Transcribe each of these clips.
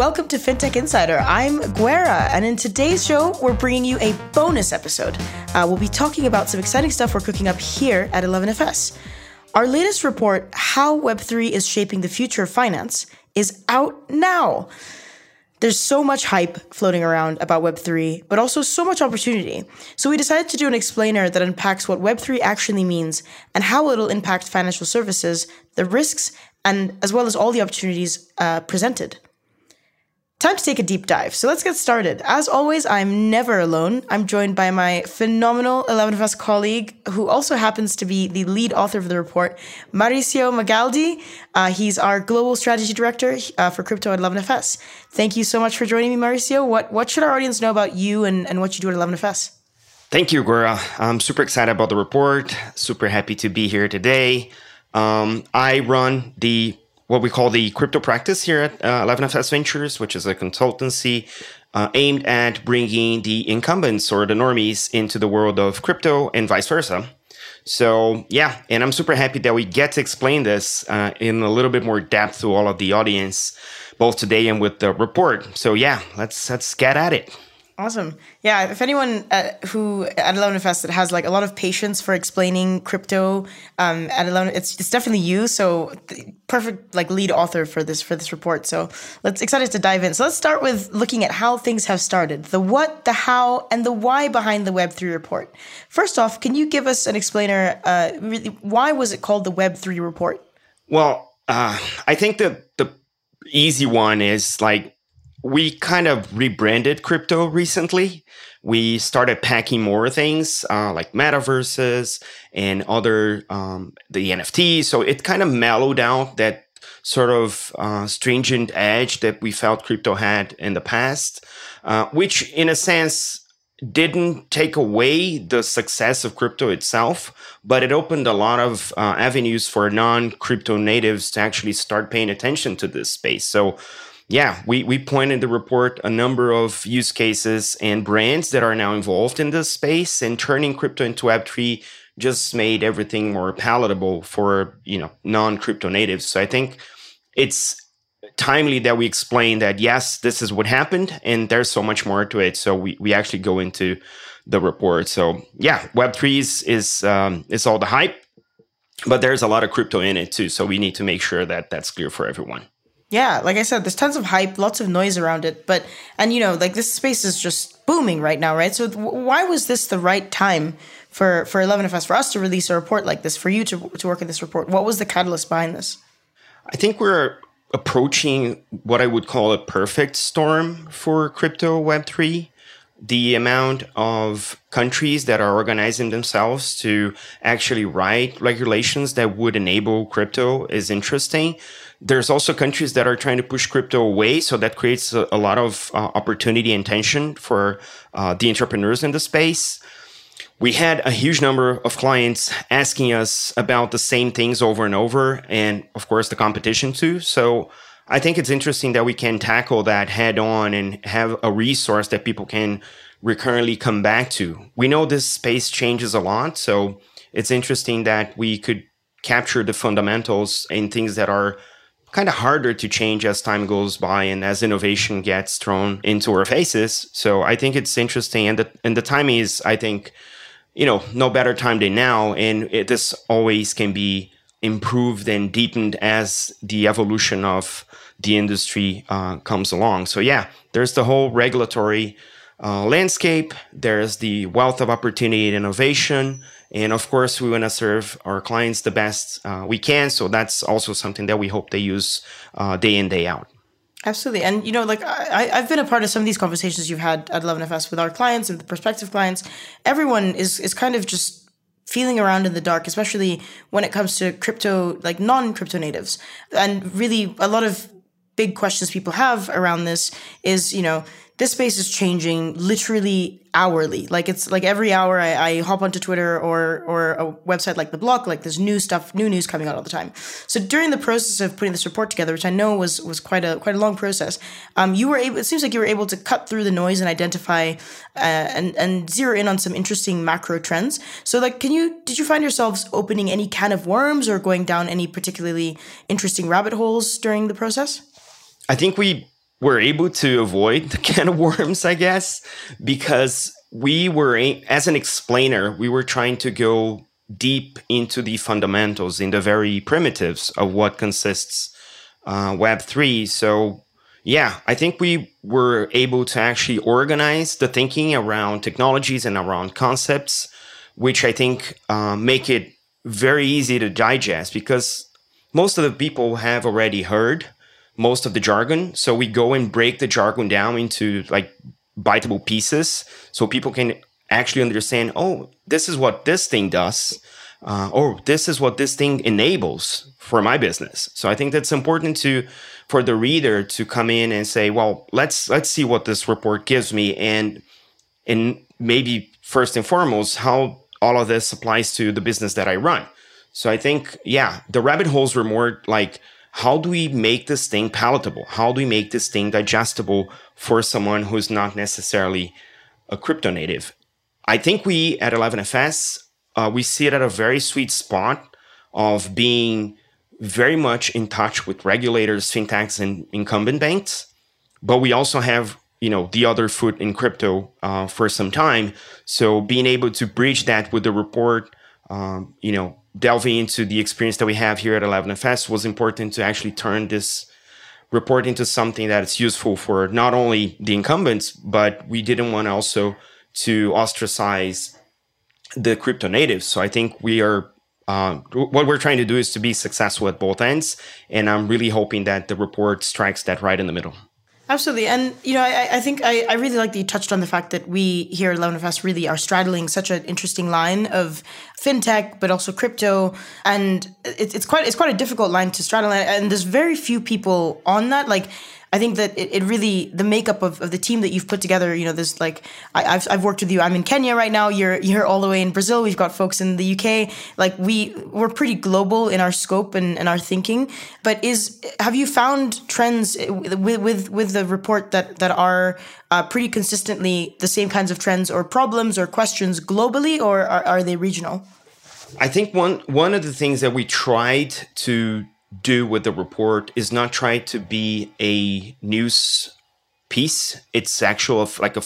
Welcome to FinTech Insider. I'm Gwera, and in today's show, we're bringing you a bonus episode. Uh, we'll be talking about some exciting stuff we're cooking up here at 11FS. Our latest report, How Web3 is Shaping the Future of Finance, is out now. There's so much hype floating around about Web3, but also so much opportunity. So we decided to do an explainer that unpacks what Web3 actually means and how it'll impact financial services, the risks, and as well as all the opportunities uh, presented. Time to take a deep dive. So let's get started. As always, I'm never alone. I'm joined by my phenomenal 11FS colleague, who also happens to be the lead author of the report, Mauricio Magaldi. Uh, he's our global strategy director uh, for crypto at 11FS. Thank you so much for joining me, Mauricio. What what should our audience know about you and, and what you do at 11FS? Thank you, Gwera. I'm super excited about the report. Super happy to be here today. Um, I run the what we call the crypto practice here at uh, 11FS Ventures, which is a consultancy uh, aimed at bringing the incumbents or the normies into the world of crypto and vice versa. So yeah, and I'm super happy that we get to explain this uh, in a little bit more depth to all of the audience, both today and with the report. So yeah, let's let's get at it. Awesome. Yeah. If anyone uh, who at 11FS that has like a lot of patience for explaining crypto um, at 11, it's, it's definitely you. So perfect like lead author for this for this report. So let's excited to dive in. So let's start with looking at how things have started, the what, the how, and the why behind the Web3 report. First off, can you give us an explainer? Uh, really, why was it called the Web3 report? Well, uh, I think the the easy one is like we kind of rebranded crypto recently. We started packing more things uh, like metaverses and other um, the NFTs. So it kind of mellowed out that sort of uh, stringent edge that we felt crypto had in the past, uh, which in a sense didn't take away the success of crypto itself, but it opened a lot of uh, avenues for non crypto natives to actually start paying attention to this space. So yeah, we, we point in the report a number of use cases and brands that are now involved in this space and turning crypto into Web3 just made everything more palatable for, you know, non-crypto natives. So I think it's timely that we explain that yes, this is what happened and there's so much more to it. So we, we actually go into the report. So yeah, Web3 is is um, is all the hype, but there's a lot of crypto in it too. So we need to make sure that that's clear for everyone. Yeah, like I said, there's tons of hype, lots of noise around it, but and you know, like this space is just booming right now, right? So th- why was this the right time for for 11FS for us to release a report like this, for you to to work in this report? What was the catalyst behind this? I think we're approaching what I would call a perfect storm for crypto Web3 the amount of countries that are organizing themselves to actually write regulations that would enable crypto is interesting. There's also countries that are trying to push crypto away, so that creates a, a lot of uh, opportunity and tension for uh, the entrepreneurs in the space. We had a huge number of clients asking us about the same things over and over, and of course, the competition too. So I think it's interesting that we can tackle that head on and have a resource that people can recurrently come back to. We know this space changes a lot, so it's interesting that we could capture the fundamentals in things that are kind of harder to change as time goes by and as innovation gets thrown into our faces. So I think it's interesting, and the and the time is, I think, you know, no better time than now, and it, this always can be improved and deepened as the evolution of the industry uh, comes along. So yeah, there's the whole regulatory uh, landscape. There's the wealth of opportunity and innovation. And of course, we want to serve our clients the best uh, we can. So that's also something that we hope they use uh, day in, day out. Absolutely. And, you know, like I, I've been a part of some of these conversations you've had at 11FS with our clients and the prospective clients. Everyone is, is kind of just feeling around in the dark, especially when it comes to crypto, like non crypto natives. And really, a lot of big questions people have around this is, you know, this space is changing literally hourly. Like it's like every hour I, I, hop onto Twitter or or a website like the block, like there's new stuff, new news coming out all the time. So during the process of putting this report together, which I know was was quite a quite a long process, um, you were able. It seems like you were able to cut through the noise and identify uh, and and zero in on some interesting macro trends. So like, can you did you find yourselves opening any can of worms or going down any particularly interesting rabbit holes during the process? I think we were able to avoid the can of worms, I guess, because we were, as an explainer, we were trying to go deep into the fundamentals, in the very primitives of what consists uh, Web3. So, yeah, I think we were able to actually organize the thinking around technologies and around concepts, which I think uh, make it very easy to digest because most of the people have already heard most of the jargon. So we go and break the jargon down into like biteable pieces so people can actually understand oh, this is what this thing does. Uh, or this is what this thing enables for my business. So I think that's important to for the reader to come in and say, well, let's let's see what this report gives me, and and maybe first and foremost how all of this applies to the business that I run. So I think, yeah, the rabbit holes were more like, how do we make this thing palatable? How do we make this thing digestible for someone who's not necessarily a crypto native? I think we at 11FS, uh, we see it at a very sweet spot of being very much in touch with regulators, fintechs, and incumbent banks. But we also have, you know, the other foot in crypto uh, for some time. So being able to bridge that with the report, um, you know, delving into the experience that we have here at 11FS was important to actually turn this report into something that is useful for not only the incumbents, but we didn't want also to ostracize the crypto natives. So I think we are uh, what we're trying to do is to be successful at both ends, and I'm really hoping that the report strikes that right in the middle. Absolutely. And, you know, I, I think I, I, really like that you touched on the fact that we here at 11FS really are straddling such an interesting line of fintech, but also crypto. And it, it's quite it's quite a difficult line to straddle. And there's very few people on that. Like, I think that it, it really the makeup of, of the team that you've put together. You know, there's like I, have I've worked with you. I'm in Kenya right now. You're you're all the way in Brazil. We've got folks in the UK. Like we we're pretty global in our scope and, and our thinking. But is have you found trends with with with the report that that are uh, pretty consistently the same kinds of trends or problems or questions globally, or are, are they regional? I think one one of the things that we tried to do with the report is not try to be a news piece. It's actual like a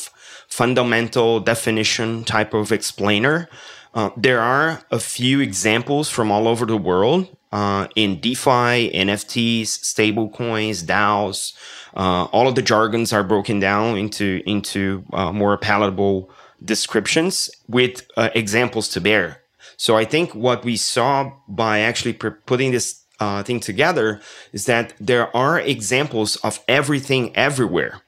fundamental definition type of explainer. Uh, there are a few examples from all over the world uh, in DeFi, NFTs, stablecoins, DAOs. Uh, all of the jargons are broken down into into uh, more palatable descriptions with uh, examples to bear. So I think what we saw by actually putting this uh, thing together is that there are examples of everything everywhere.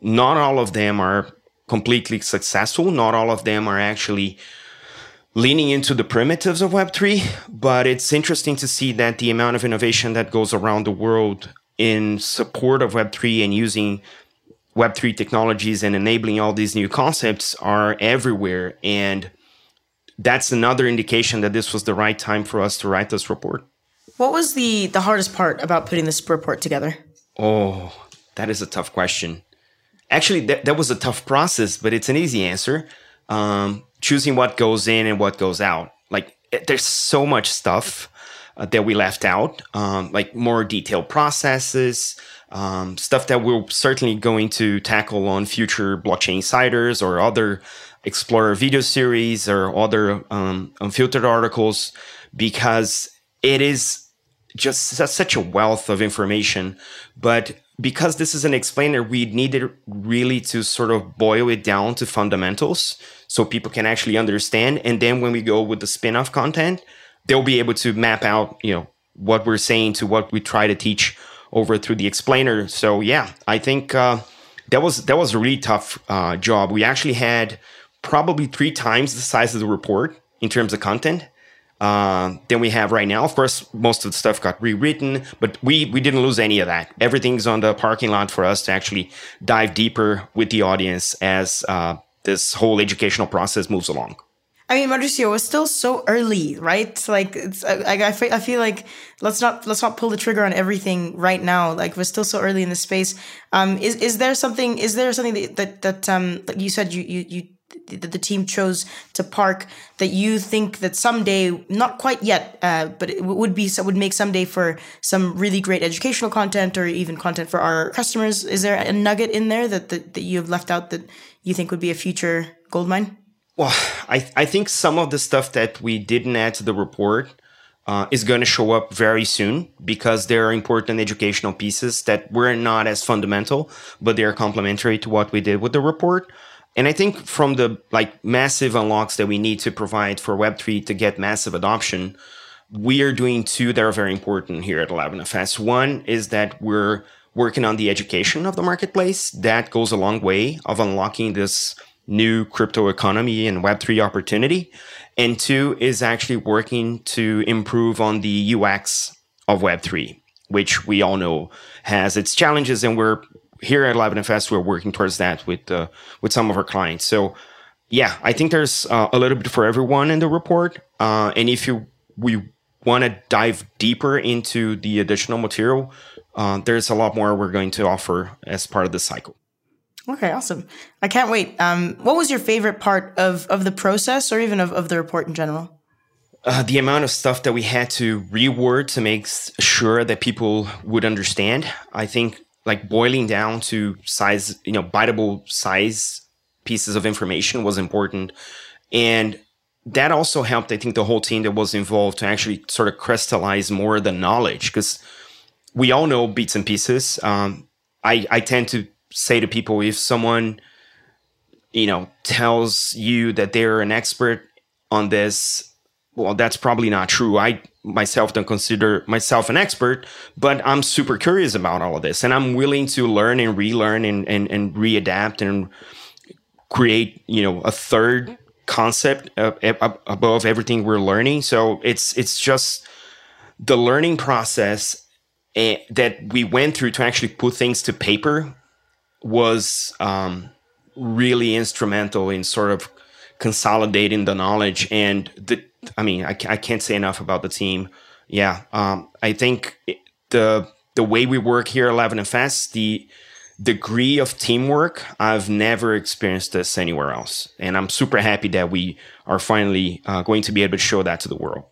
Not all of them are completely successful. Not all of them are actually leaning into the primitives of Web3, but it's interesting to see that the amount of innovation that goes around the world in support of Web3 and using Web3 technologies and enabling all these new concepts are everywhere. And that's another indication that this was the right time for us to write this report. What was the the hardest part about putting this report together? Oh, that is a tough question. Actually, that, that was a tough process, but it's an easy answer. Um, choosing what goes in and what goes out. Like, it, there's so much stuff uh, that we left out, um, like more detailed processes, um, stuff that we're certainly going to tackle on future blockchain insiders or other explorer video series or other um, unfiltered articles because it is just such a wealth of information. But because this is an explainer, we needed really to sort of boil it down to fundamentals so people can actually understand. And then when we go with the spin-off content, they'll be able to map out, you know, what we're saying to what we try to teach over through the explainer. So yeah, I think uh, that was that was a really tough uh, job. We actually had probably three times the size of the report in terms of content uh, than we have right now. Of course, most of the stuff got rewritten, but we we didn't lose any of that. Everything's on the parking lot for us to actually dive deeper with the audience as uh, this whole educational process moves along. I mean, Mauricio was still so early, right? Like, it's I, I, feel, I feel like let's not let's not pull the trigger on everything right now. Like, we're still so early in the space. Um, is is there something? Is there something that that, that um, like you said you you you that the team chose to park that you think that someday, not quite yet, uh, but it would be would make someday for some really great educational content or even content for our customers? Is there a nugget in there that that, that you have left out that you think would be a future gold mine? Well, I I think some of the stuff that we didn't add to the report uh, is going to show up very soon because there are important educational pieces that were not as fundamental, but they are complementary to what we did with the report. And I think from the like massive unlocks that we need to provide for Web3 to get massive adoption, we are doing two that are very important here at 11FS. One is that we're working on the education of the marketplace. That goes a long way of unlocking this new crypto economy and Web3 opportunity. And two is actually working to improve on the UX of Web3, which we all know has its challenges. And we're here at 11FS, we're working towards that with, uh, with some of our clients. So yeah, I think there's uh, a little bit for everyone in the report. Uh, and if you, we want to dive deeper into the additional material, uh, there's a lot more we're going to offer as part of the cycle. Okay, awesome. I can't wait. Um, what was your favorite part of, of the process or even of, of the report in general? Uh, the amount of stuff that we had to reword to make sure that people would understand. I think like boiling down to size, you know, biteable size pieces of information was important. And that also helped, I think, the whole team that was involved to actually sort of crystallize more of the knowledge because we all know bits and pieces. Um, I, I tend to say to people if someone you know tells you that they're an expert on this well that's probably not true i myself don't consider myself an expert but i'm super curious about all of this. And i'm willing to learn and relearn and and, and readapt and create you know a third concept above everything we're learning. So it's it's just the learning process eh, that we went through to actually put things to paper was um, really instrumental in sort of consolidating the knowledge. And the i mean i, I can't say enough about the team yeah um, i think the the way we work here at 11fs the degree of teamwork i've never experienced this anywhere else and i'm super happy that we are finally uh, going to be able to show that to the world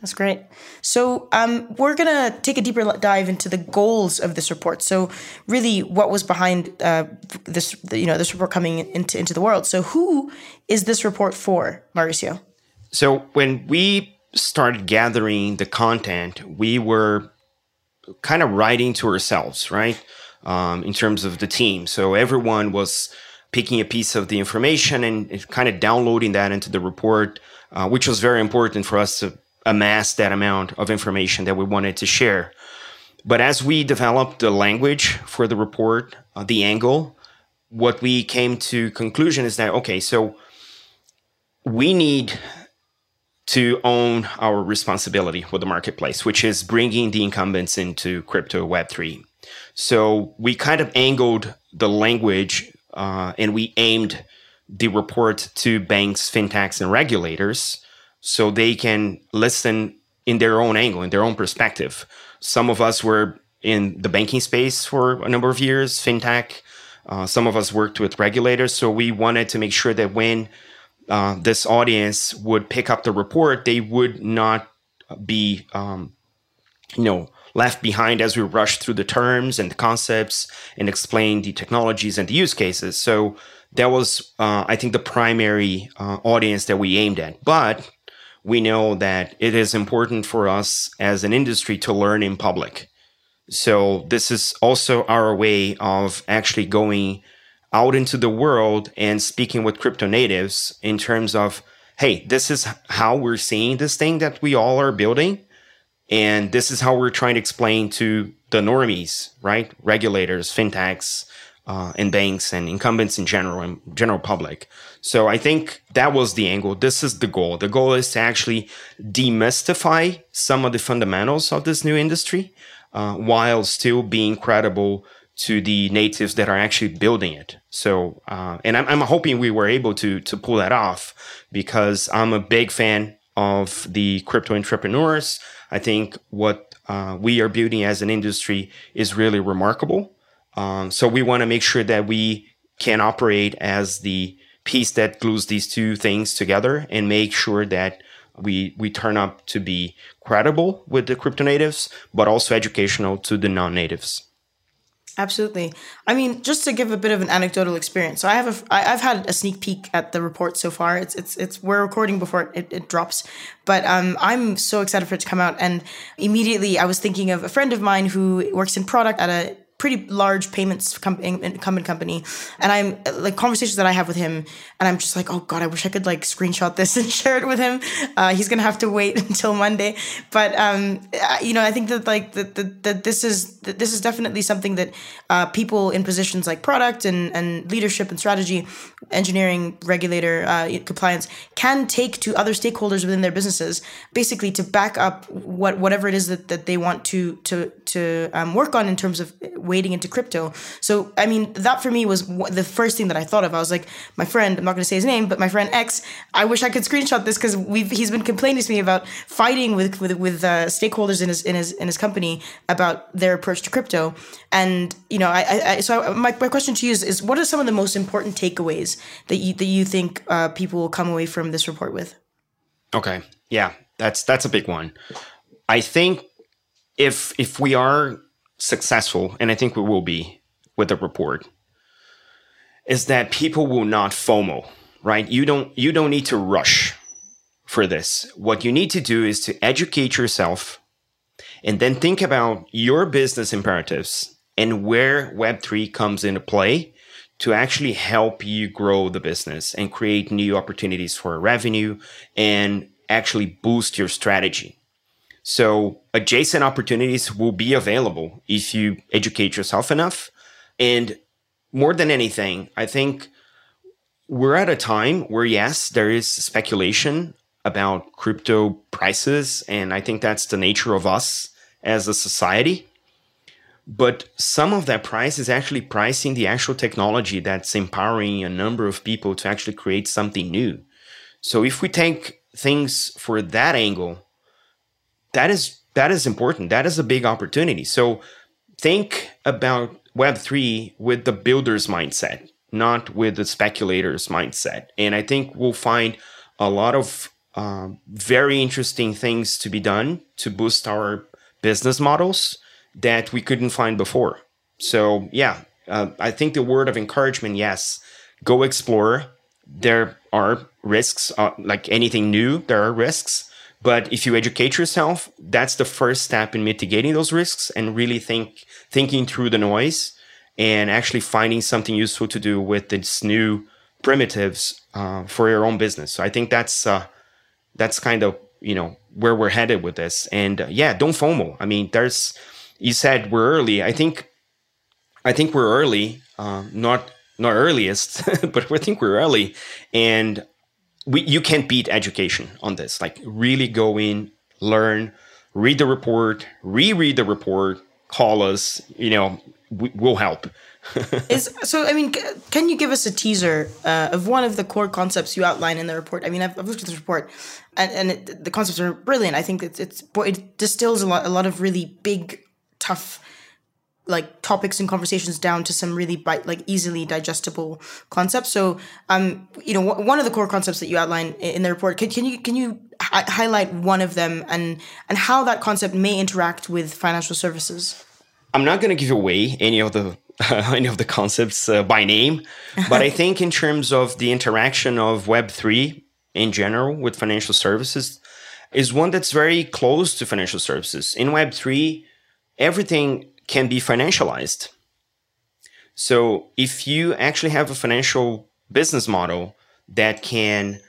that's great. So um, we're gonna take a deeper dive into the goals of this report. So really, what was behind uh, this, you know, this report coming into into the world. So who is this report for, Mauricio? So when we started gathering the content, we were kind of writing to ourselves, right? Um, in terms of the team. So everyone was picking a piece of the information and kind of downloading that into the report, uh, which was very important for us to amass that amount of information that we wanted to share. But as we developed the language for the report, uh, the angle, what we came to conclusion is that okay, so we need to own our responsibility with the marketplace, which is bringing the incumbents into crypto Web3. So we kind of angled the language uh, and we aimed the report to banks, fintechs, and regulators so they can listen in their own angle, in their own perspective. Some of us were in the banking space for a number of years, fintech. Uh, some of us worked with regulators. So we wanted to make sure that when uh, this audience would pick up the report, they would not be, um, you know, left behind as we rush through the terms and the concepts and explain the technologies and the use cases. So that was, uh, I think, the primary uh, audience that we aimed at. But we know that it is important for us as an industry to learn in public. So this is also our way of actually going out into the world and speaking with crypto natives in terms of, hey, this is how we're seeing this thing that we all are building. And this is how we're trying to explain to the normies, right? Regulators, fintechs, uh, and banks and incumbents in general and general public. So I think that was the angle. This is the goal. The goal is to actually demystify some of the fundamentals of this new industry uh, while still being credible to the natives that are actually building it. So, uh, and I'm, I'm hoping we were able to to pull that off because I'm a big fan of the crypto entrepreneurs. I think what uh, we are building as an industry is really remarkable. Um, so we want to make sure that we can operate as the piece that glues these two things together and make sure that we we turn up to be credible with the crypto natives, but also educational to the non-natives. Absolutely. I mean, just to give a bit of an anecdotal experience. So I have a, I, I've had a sneak peek at the report so far. It's, it's, it's, we're recording before it, it drops, but um, I'm so excited for it to come out. And immediately I was thinking of a friend of mine who works in product at a pretty large payments com- incumbent company. And i'm like conversations that i have with him and i'm just like oh god i wish i could like screenshot this and share it with him. Uh, he's gonna have to wait until monday. But um, you know i think that like that that this is that this is definitely something that uh, people in positions like product and and leadership and strategy engineering regulator uh, compliance can take to other stakeholders within their businesses basically to back up what whatever it is that, that they want to to to um, work on in terms of wading into crypto. So, I mean, that for me was the first thing that I thought of. I was like, my friend, I'm not going to say his name, but my friend X, I wish I could screenshot this because we've he's been complaining to me about fighting with with, with uh, stakeholders in his in his in his company about their approach to crypto. And you know, I, I so I, my my question to you is, is what are some of the most important takeaways that you that you think uh, people will come away from this report with? Okay, yeah, that's that's a big one. I think if if we are successful, and I think we will be with the report, is that people will not FOMO, right? You don't you don't need to rush for this. What you need to do is to educate yourself and then think about your business imperatives and where Web3 comes into play to actually help you grow the business and create new opportunities for revenue and actually boost your strategy. So adjacent opportunities will be available if you educate yourself enough. And more than anything, I think we're at a time where, yes, there is speculation about crypto prices. And I think that's the nature of us as a society. But some of that price is actually pricing the actual technology that's empowering a number of people to actually create something new. So if we take things for that angle, that is that is important. That is a big opportunity. So think about Web3 with the builder's mindset, not with the speculator's mindset. And I think we'll find a lot of um, very interesting things to be done to boost our business models that we couldn't find before. So, yeah, uh, I think the word of encouragement yes, go explore. There are risks, uh, like anything new, there are risks. But if you educate yourself, that's the first step in mitigating those risks and really think thinking through the noise and actually finding something useful to do with its new primitives uh, for your own business. So I think that's uh, that's kind of you know where we're headed with this. And uh, yeah, don't FOMO. I mean, there's you said we're early. I think I think we're early, uh, not not earliest, but I think we're early. And we, you can't beat education on this. Like really go in, learn, read the report, reread the report, call us. You know, we, will help. is so i mean can you give us a teaser uh, of one of the core concepts you outline in the report i mean i've, I've looked at this report and, and it, the concepts are brilliant i think it's, it's it distills a lot a lot of really big tough like topics and conversations down to some really bite, like easily digestible concepts. So, um, you know, w- one of the core concepts that you outline in the report, can, can you can you hi- highlight one of them and and how that concept may interact with financial services? I'm not going to give away any of the uh, any of the concepts uh, by name, but I think in terms of the interaction of Web three in general with financial services, is one that's very close to financial services. In Web three, everything can be financialized. So if you actually have a financial business model that can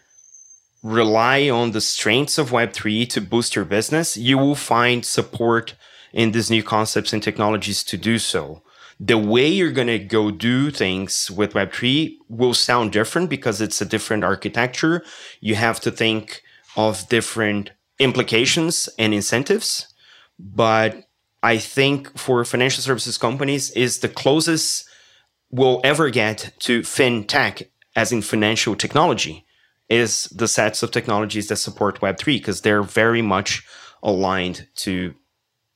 rely on the strengths of Web3 to boost your business, you will find support in these new concepts and technologies to do so. The way you're going to go do things with Web3 will sound different because it's a different architecture. You have to think of different implications and incentives. But I think for financial services companies is the closest we'll ever get to fintech, as in financial technology, is the sets of technologies that support Web3 because they're very much aligned to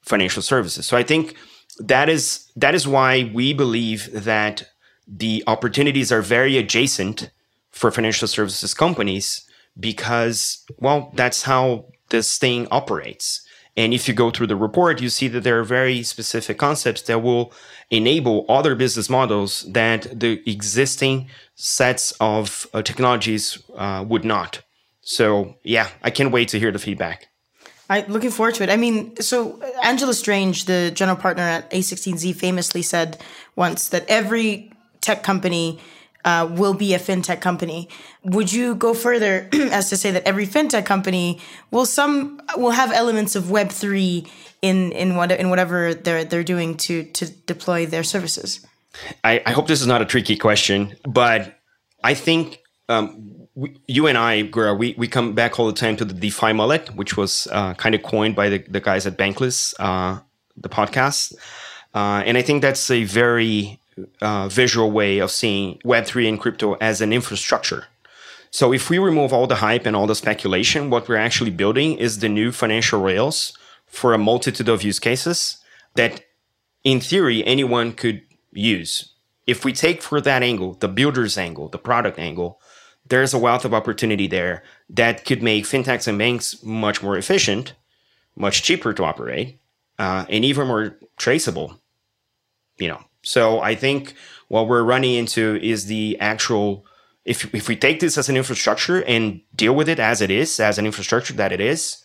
financial services. So I think that is that is why we believe that the opportunities are very adjacent for financial services companies because, well, that's how this thing operates. And if you go through the report, you see that there are very specific concepts that will enable other business models that the existing sets of uh, technologies uh, would not. So, yeah, I can't wait to hear the feedback. I looking forward to it. I mean, so Angela Strange, the general partner at A16Z, famously said once that every tech company uh, will be a fintech company. Would you go further as to say that every fintech company will some will have elements of Web three in in what in whatever they're they're doing to to deploy their services? I, I hope this is not a tricky question, but I think um, we, you and I, Gwera, we, we come back all the time to the DeFi mullet, which was uh, kind of coined by the, the guys at Bankless, uh, the podcast. Uh, and I think that's a very uh, visual way of seeing Web3 and crypto as an infrastructure. So if we remove all the hype and all the speculation, what we're actually building is the new financial rails for a multitude of use cases that in theory anyone could use. If we take for that angle, the builder's angle, the product angle, there's a wealth of opportunity there that could make fintechs and banks much more efficient, much cheaper to operate, uh, and even more traceable. You know, so I think what we're running into is the actual if if we take this as an infrastructure and deal with it as it is, as an infrastructure that it is,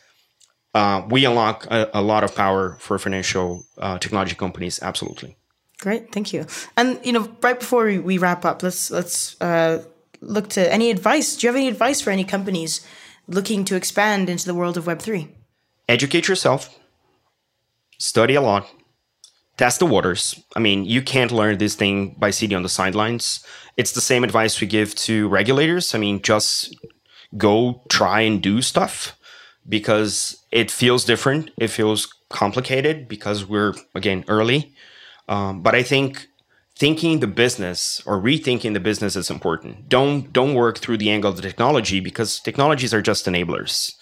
uh, we unlock a, a, lot of power for financial uh, technology companies. Absolutely. Great, thank you. And you know, right before we, we wrap up, let's let's uh, look to any advice. Do you have any advice for any companies looking to expand into the world of Web three? Educate yourself. Study a lot test the waters. I mean, you can't learn this thing by sitting on the sidelines. It's the same advice we give to regulators. I mean, just go try and do stuff because it feels different. It feels complicated because we're, again, early. Um, but I think thinking the business or rethinking the business is important. Don't don't work through the angle of the technology because technologies are just enablers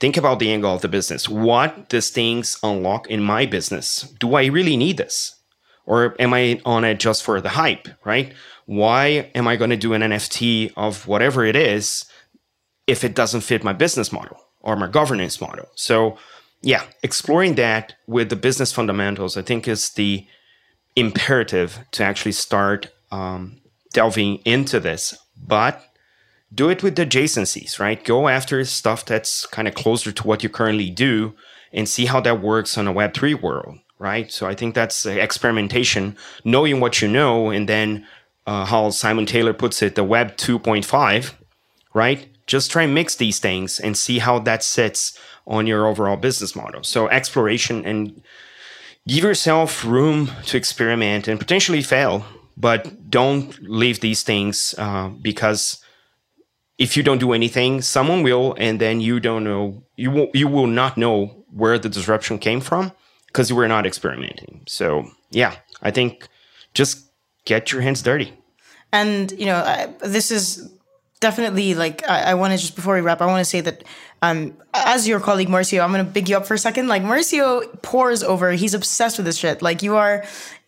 think about the angle of the business. What does things unlock in my business? Do I really need this? Or am I on it just for the hype, right? Why am I going to do an NFT of whatever it is if it doesn't fit my business model or my governance model? So, yeah, exploring that with the business fundamentals, I think, is the imperative to actually start um, delving into this. But do it with adjacencies, right? Go after stuff that's kind of closer to what you currently do and see how that works on a Web3 world, right? So I think that's experimentation, knowing what you know, and then uh, how Simon Taylor puts it, the Web 2.5, right? Just try and mix these things and see how that sits on your overall business model. So exploration and give yourself room to experiment and potentially fail, but don't leave these things uh, because if you don't do anything, someone will, and then you don't know you will you will not know where the disruption came from because you were not experimenting. So yeah, I think just get your hands dirty. And you know, I, this is definitely like I, I want to just before we wrap, I want to say that um, as your colleague Mauricio, I'm gonna big you up for a second. Like Mauricio pours over; he's obsessed with this shit. Like you are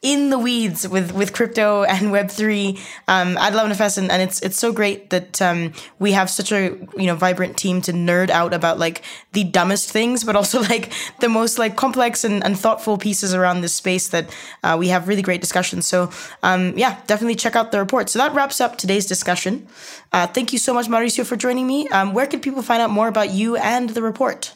in the weeds with with crypto and Web three um, at 11FS, and, and it's it's so great that um, we have such a you know vibrant team to nerd out about like the dumbest things, but also like the most like complex and, and thoughtful pieces around this space that uh, we have really great discussions. So um, yeah, definitely check out the report. So that wraps up today's discussion. Uh, thank you so much, Mauricio, for joining me. Um, where can people find out more about you and the report?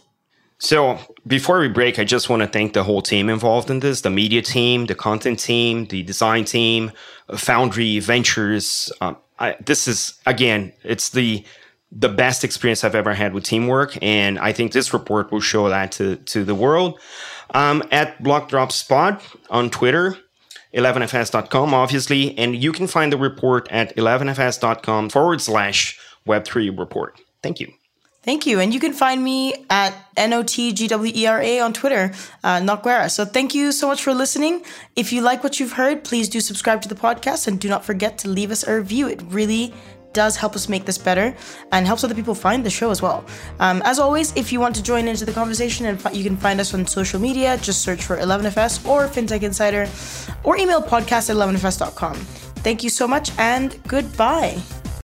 So before we break, I just want to thank the whole team involved in this: the media team, the content team, the design team, Foundry Ventures. Um, I, this is again, it's the the best experience I've ever had with teamwork, and I think this report will show that to to the world. Um, at BlockDropSpot on Twitter, 11fs.com, obviously, and you can find the report at 11fs.com forward slash Web3 report. Thank you. Thank you. And you can find me at N-O-T-G-W-E-R-A on Twitter, uh, Noguera. So thank you so much for listening. If you like what you've heard, please do subscribe to the podcast and do not forget to leave us a review. It really does help us make this better and helps other people find the show as well. Um, as always, if you want to join into the conversation, and you can find us on social media, just search for 11FS or FinTech Insider or email podcast at 11FS.com. Thank you so much and goodbye.